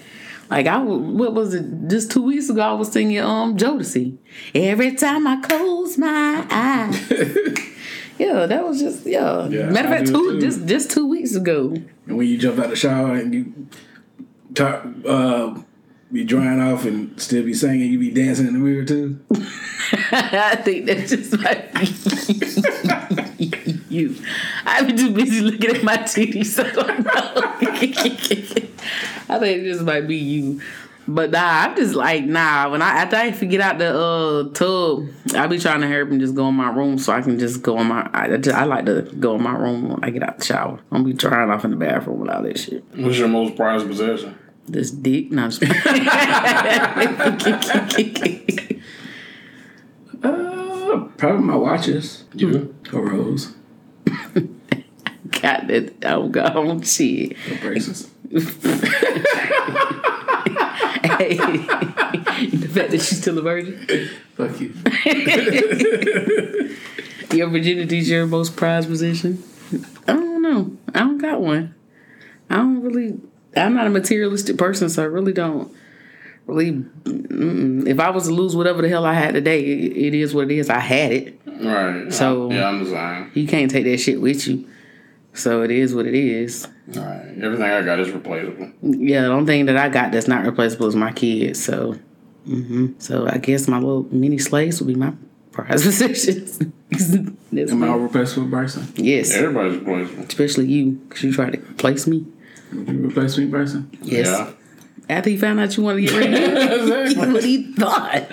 Like I, w- what was it? Just two weeks ago, I was singing um Jodeci. Every time I close my eyes. Yeah, that was just yeah. Yeah, Matter of fact, two too. just just two weeks ago. And when you jump out of the shower and you talk, uh, be drying off and still be singing, you be dancing in the mirror too. I think that's just might be you. I've been too busy looking at my titties, so I don't know. I think this might be you. But nah, I'm just like nah. When I after I forget out the uh tub, I be trying to hurry up and just go in my room so I can just go in my. I, I just, I like to go in my room when I get out the shower. I'm be drying off in the bathroom with all that shit. What's your most prized possession? This dick, no. I'm just- Uh, probably my watches. You? Or rose. Got that. Oh god, shit. Or braces. Hey, the fact that she's still a virgin. Fuck you. Your virginity's your most prized possession. I don't know. I don't got one. I don't really. I'm not a materialistic person, so I really don't. Really, mm, if I was to lose whatever the hell I had today, it, it is what it is. I had it. Right. So- yeah, I'm the same. You can't take that shit with you. So it is what it is. All right. Everything I got is replaceable. Yeah, the only thing that I got that's not replaceable is my kids. So, hmm so I guess my little mini slaves will be my prized possessions. That's Am I me. replaceable, Bryson? Yes, Everybody's replaceable. especially you, because you tried to replace me. You replace me, Bryson? Yes. Yeah. After he found out you wanted to get rid of me, what he thought.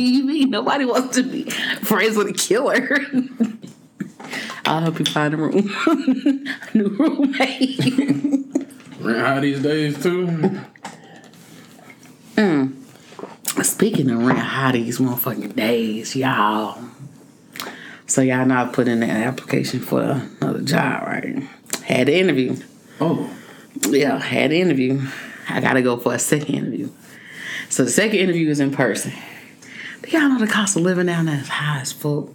Mean nobody wants to be friends with a killer. I'll help you find a room, a new roommate. Rent high these days too. Mm. speaking of rent, how these motherfucking days, y'all. So y'all know I put in an application for another job, right? Had the interview. Oh, Yeah, had the interview. I gotta go for a second interview. So the second interview is in person. Do y'all know the cost of living down there is high as fuck?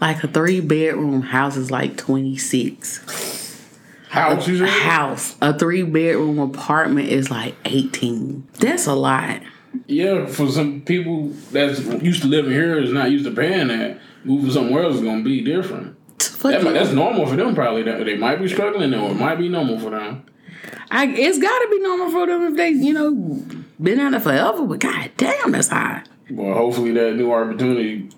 Like a three bedroom house is like twenty six. House, A house, a three bedroom apartment is like eighteen. That's a lot. Yeah, for some people that's used to living here is not used to paying that. Moving somewhere else is gonna be different. That, might- that's normal for them probably. They might be struggling or it might be normal for them. I, it's got to be normal for them if they, you know, been out there forever. But god damn, that's high. Well, hopefully that new opportunity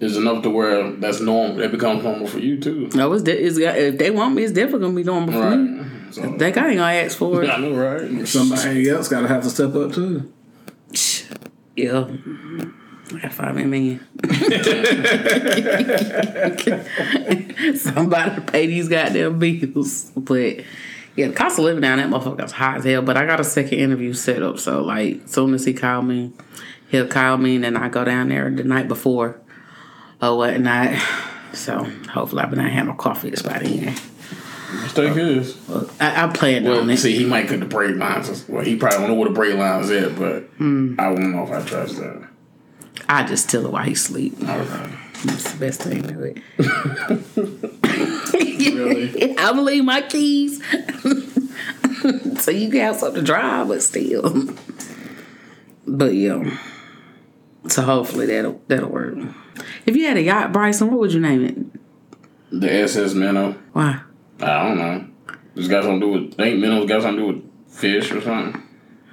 is enough to where that's normal. That becomes normal for you too. No, it's, de- if they want me, it's definitely gonna be normal for me. Right. So, Think I ain't gonna ask for it. I know, right? somebody else gotta have to step up too. Yeah. I gotta find me a man. Somebody to pay these goddamn bills. But yeah, the cost of living down that motherfucker's high as hell. But I got a second interview set up. So like soon as he called me, he'll call me and then I go down there the night before or whatnot. So hopefully I've been out having coffee this by then. Stay good. I, I plan Well, on it. see, he might cut the braid lines. Well, he probably don't know where the braid lines at, but Hmm. I don't know if I trust that. I just tell her while he sleep. Okay. That's the best thing to it. Really? I believe my keys. so you can have something to drive, but still. But yeah. So hopefully that'll that'll work. If you had a yacht, Bryson, what would you name it? The SS minnow. Why? I don't know. It's got something to do with. Ain't minnows got something to do with fish or something?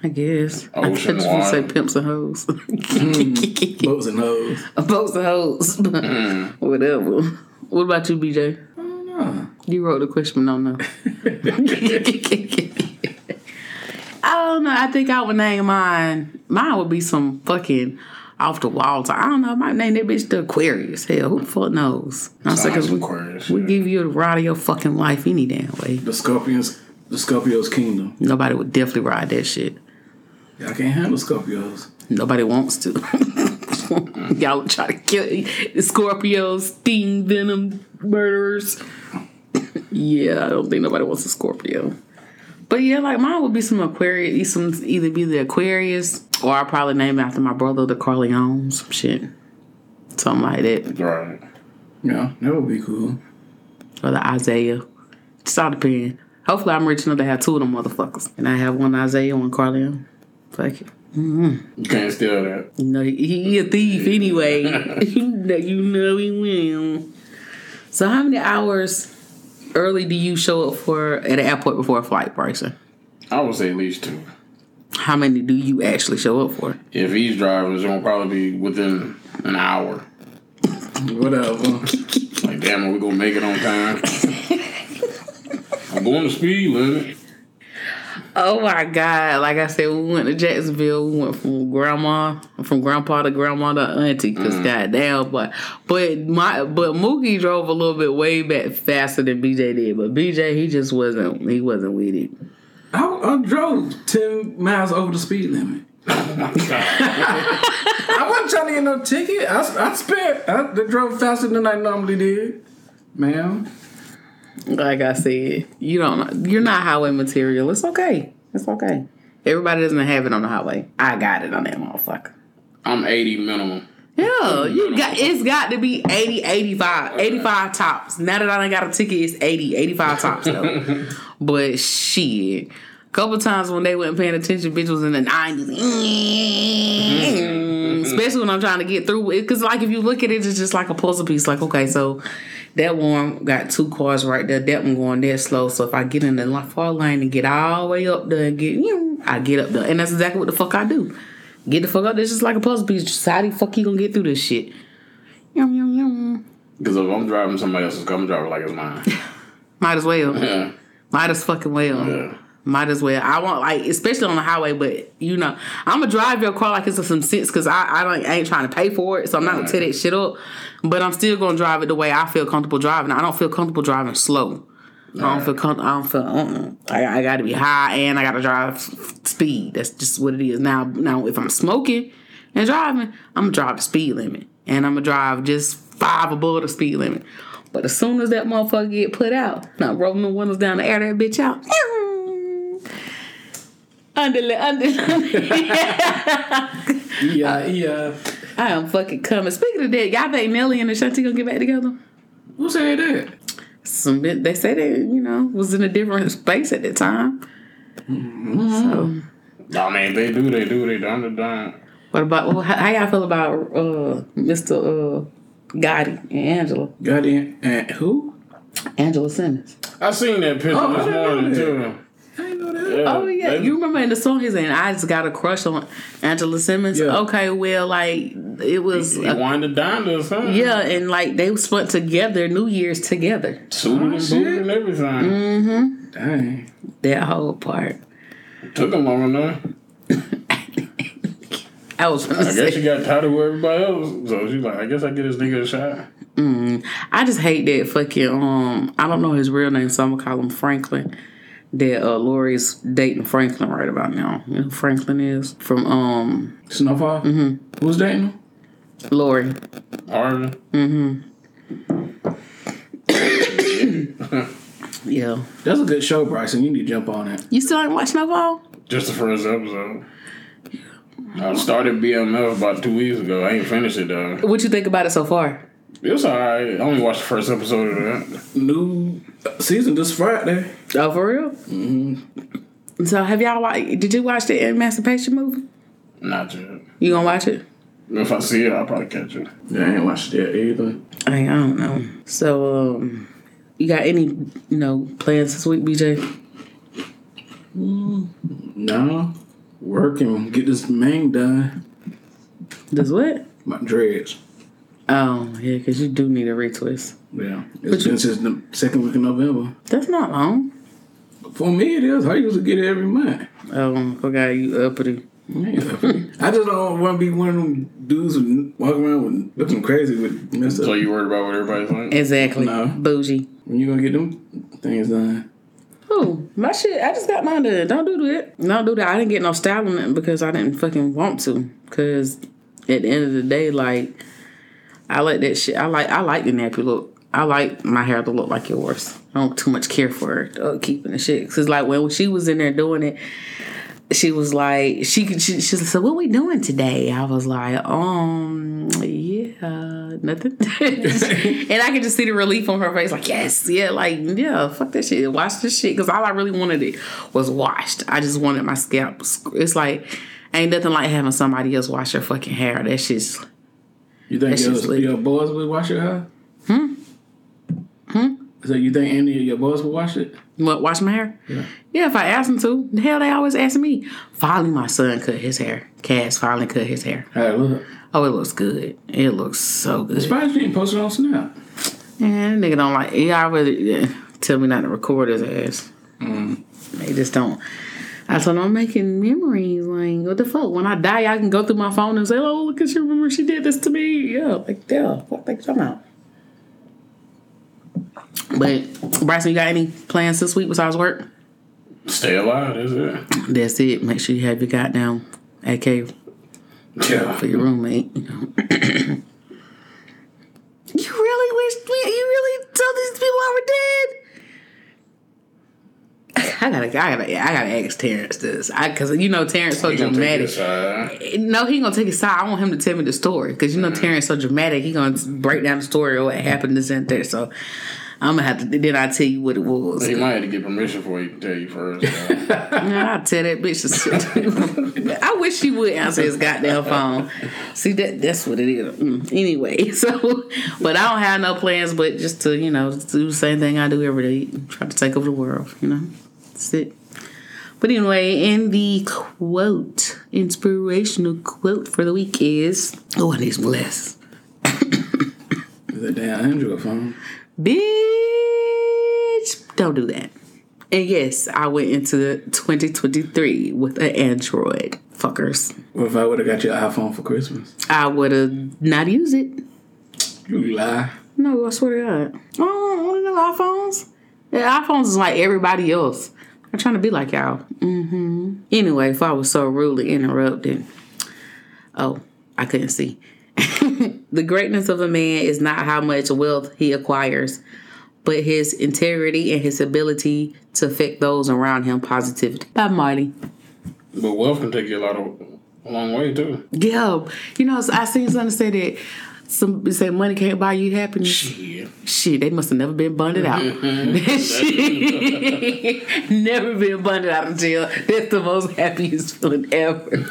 I guess. Ocean I just want to say pimps and hoes. Mm. Boats and hoes. Boats and hoes. Mm. Whatever. What about you, BJ? I don't know. You wrote the question, but no, no. I don't know. I think I would name mine. Mine would be some fucking off the wall. I don't know. My name that bitch the Aquarius. Hell, who the fuck knows? I'm saying because we, Aquarius we shit. give you the ride of your fucking life any damn way. The Scorpions. The Scorpio's kingdom. Nobody would definitely ride that shit. Y'all can't handle Scorpios. Nobody wants to. Y'all try to kill the Scorpios, sting, venom, murderers. yeah, I don't think nobody wants a Scorpio. But yeah, like mine would be some Aquarius, some either be the Aquarius or I'll probably name it after my brother, the Corleone, some shit, something like that, Right. Yeah, that would be cool. or the Isaiah. Just all depend. Hopefully, I'm rich enough to have two of them motherfuckers, and I have one Isaiah, one Corleone. Fuck it. Mm-hmm. You can't steal that. You know, he, he a thief anyway. you know, you know he will. So, how many hours early do you show up for at the airport before a flight, Bryson? I would say at least two. How many do you actually show up for? If he's driving, it's gonna probably be within an hour. Whatever. Like, damn, are we gonna make it on time? I'm going to speed limit. Oh my God! Like I said, we went to Jacksonville. We went from grandma, from grandpa to grandma to auntie. Cause mm. goddamn, but but my but Mookie drove a little bit way back faster than BJ did. But BJ, he just wasn't he wasn't with it. I, I drove 10 miles over the speed limit. My god. I wasn't trying to get no ticket. I, I spent. I drove faster than I normally did. Ma'am. Like I said, you don't. You're not highway material. It's okay. It's okay. Everybody doesn't have it on the highway. I got it on that motherfucker. I'm 80 minimum. Yeah, you got it's got to be 80, 85, 85 tops. Now that I done got a ticket, it's 80, 85 tops though. but shit. Couple times when they weren't paying attention, bitch was in the 90s. Mm-hmm. Especially when I'm trying to get through it. Because, like, if you look at it, it's just like a puzzle piece. Like, okay, so that one got two cars right there. That one going that slow. So if I get in the far lane and get all the way up there and get, I get up there. And that's exactly what the fuck I do. Get the fuck up. This is like a puzzle piece. Just how the fuck you gonna get through this shit? Yum, yum, yum. Because if I'm driving somebody else's car, I'm driving like it's mine. Might as well. Yeah. Might as fucking well. Yeah. Might as well. I want like, especially on the highway. But you know, I'm gonna drive your car like it's some sense because I I, don't, I ain't trying to pay for it, so I'm not gonna tear that shit up. But I'm still gonna drive it the way I feel comfortable driving. I don't feel comfortable driving slow. I don't feel comfortable. I don't feel. Uh-uh. I, I got to be high and I got to drive speed. That's just what it is. Now, now if I'm smoking, and driving, I'm gonna drive the speed limit, and I'm gonna drive just five above the speed limit. But as soon as that motherfucker get put out, now rolling the windows down the air that bitch out. Underlay, underlay. Yeah, yeah. I am fucking coming. Speaking of that, y'all think Nelly and Ashanti gonna get back together? Who said that? Some bit they said they, you know, was in a different space at the time. So I mean, they do, they do, they done, they done. what about well, how, how y'all feel about uh Mr. Uh Gotti and Angela? Gotti And who? Angela Simmons. I seen that picture Oh, this morning too. I didn't know that. Yeah, Oh yeah, they- you remember in the song he's in? I just got a crush on Angela Simmons. Yeah. Okay, well, like it was, He uh, wanted to dine to something. yeah, and like they spent together New Year's together. Suited and Oh, shit. booted and everything. Dang. That whole part. Took him long enough. I was I guess say, she got tired of everybody else. So she's like, I guess I get this nigga a shot. Mm, I just hate that fucking um. I don't know his real name, so I'm gonna call him Franklin. That uh, Lori's dating Franklin right about now. You know who Franklin is from um Snowfall? Mm-hmm. Who's dating him? Lori. Harvey. Yeah, That's a good show, Bryson. You need to jump on it. you still ain't watch Snowfall? Just the first episode. I started BMF about two weeks ago. I ain't finished it though. What you think about it so far? It's alright. I only watched the first episode of that. New season this Friday. Oh, for real? Mm-hmm. So have y'all watched? Did you watch the Emancipation movie? Not yet. You gonna watch it? If I see it, I'll probably catch it. Yeah, I ain't watched that either. I, I don't know. So um, you got any you know plans this week, BJ? No. Working, get this main done. Does what? My dreads. Oh yeah, because you do need a retwist. Yeah. It's been since the second week of November. That's not long. For me, it is. I usually get it every month. Um, forgot you uppity. Yeah. I just don't want to be one of them dudes who walk around with looking crazy with messed So you worried about what everybody's like? Exactly. No. Bougie. When you gonna get them things done? Oh, my shit. I just got mine done. Don't do that. Don't do that. I didn't get no styling it because I didn't fucking want to. Because at the end of the day, like, I like that shit. I like I like the nappy look. I like my hair to look like yours. I don't too much care for uh, keeping the shit. Cause like when she was in there doing it, she was like she she, she said, "What we doing today?" I was like, "Um, yeah, nothing." and I could just see the relief on her face, like, "Yes, yeah, like yeah, fuck that shit, wash this shit." Cause all I really wanted it was washed. I just wanted my scalp. It's like ain't nothing like having somebody else wash your fucking hair. That shit's You think your, your boys would wash your hair? So you think any of your boys will wash it? what wash my hair. Yeah. Yeah, if I ask them to, the hell they always ask me. Finally, my son cut his hair. Cass finally cut his hair. How it look? Oh, it looks good. It looks so good. Surprised you didn't post it on Snap. Man, nigga don't like. He already yeah, tell me not to record his ass. Mm. They just don't. I told him I'm making memories. Like, what the fuck? When I die, I can go through my phone and say, "Oh, look at you! Remember she did this to me?" Yeah, like yeah, what they talking about? But Bryson, you got any plans this week besides work? Stay alive, is it? That's it. Make sure you have your goddamn AK Yeah. for your roommate. You, know. you really wish you really told these people I were dead. I gotta, I gotta, I gotta ask Terrence this, I because you know Terrence so dramatic. No, he gonna take his side. I want him to tell me the story because you know mm-hmm. Terrence so dramatic. He gonna break down the story of what happened this and there. So I'm gonna have to. Then I tell you what it was. He might have to get permission before he can tell you first. Nah, I'll tell that bitch to sit. I wish she would answer his goddamn phone. See that that's what it is. Mm, Anyway, so but I don't have no plans but just to, you know, do the same thing I do every day. And try to take over the world, you know. That's it. But anyway, in the quote, inspirational quote for the week is Oh, I need some glasses. Is that damn Android phone? Bitch, don't do that. And yes, I went into 2023 with an Android. Fuckers. What if I would have got your iPhone for Christmas? I would have not used it. You lie. No, I swear to God. I don't want to know iPhones. Yeah, iPhones is like everybody else. I'm trying to be like y'all. Mm-hmm. Anyway, if I was so rudely interrupted. Oh, I couldn't see. the greatness of a man is not how much wealth he acquires, but his integrity and his ability to affect those around him positively. Bob Marley. But wealth can take you a lot of a long way too. Yeah, you know, I seen something say that some say money can't buy you happiness. Shit. Shit, they must have never been bonded out. Mm-hmm. Shit. never been bonded out until that's the most happiest feeling ever.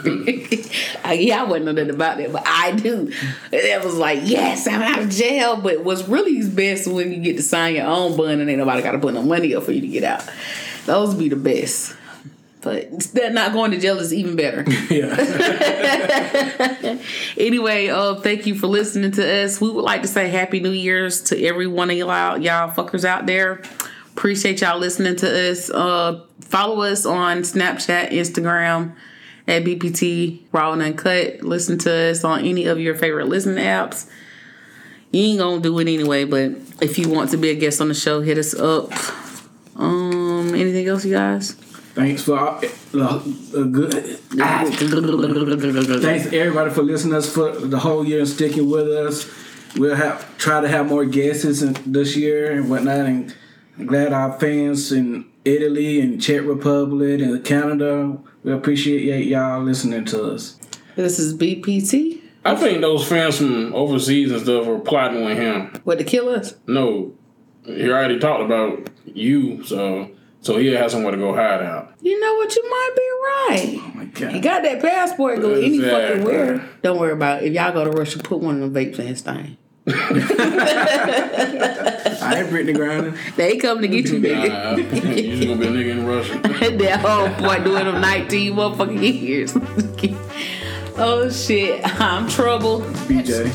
I, yeah, I wasn't know nothing about that, but I do. It was like, yes, I'm out of jail. But what's really best when you get to sign your own bond and ain't nobody got to put no money up for you to get out. Those be the best. But that not going to jail is even better. Yeah. anyway, uh, thank you for listening to us. We would like to say Happy New Year's to every one of y'all, y'all fuckers out there. Appreciate y'all listening to us. Uh, follow us on Snapchat, Instagram at BPT Raw and Uncut. Listen to us on any of your favorite listening apps. You ain't gonna do it anyway, but if you want to be a guest on the show, hit us up. Um, anything else, you guys? Thanks for all, uh, uh, good. Thanks everybody for listening to us for the whole year and sticking with us. We'll have try to have more guests in, this year and whatnot. And I'm glad our fans in Italy and Czech Republic and Canada. We appreciate y'all listening to us. This is BPT. I think those fans from overseas and stuff are plotting with him. What to kill us? No, he already talked about you, so so he'll have somewhere to go hide out. You know what? You might be right. Oh my god! He got that passport. Go any fucking Exactly. where. Don't worry about it. If y'all go to Russia, put one of them vapes in his thing. I ain't Brittney Griner. They come to get you, nigga. Nah, you just gonna be a nigga in Russia. that whole boy doing them 19 motherfucking years. oh shit. I'm trouble. BJ.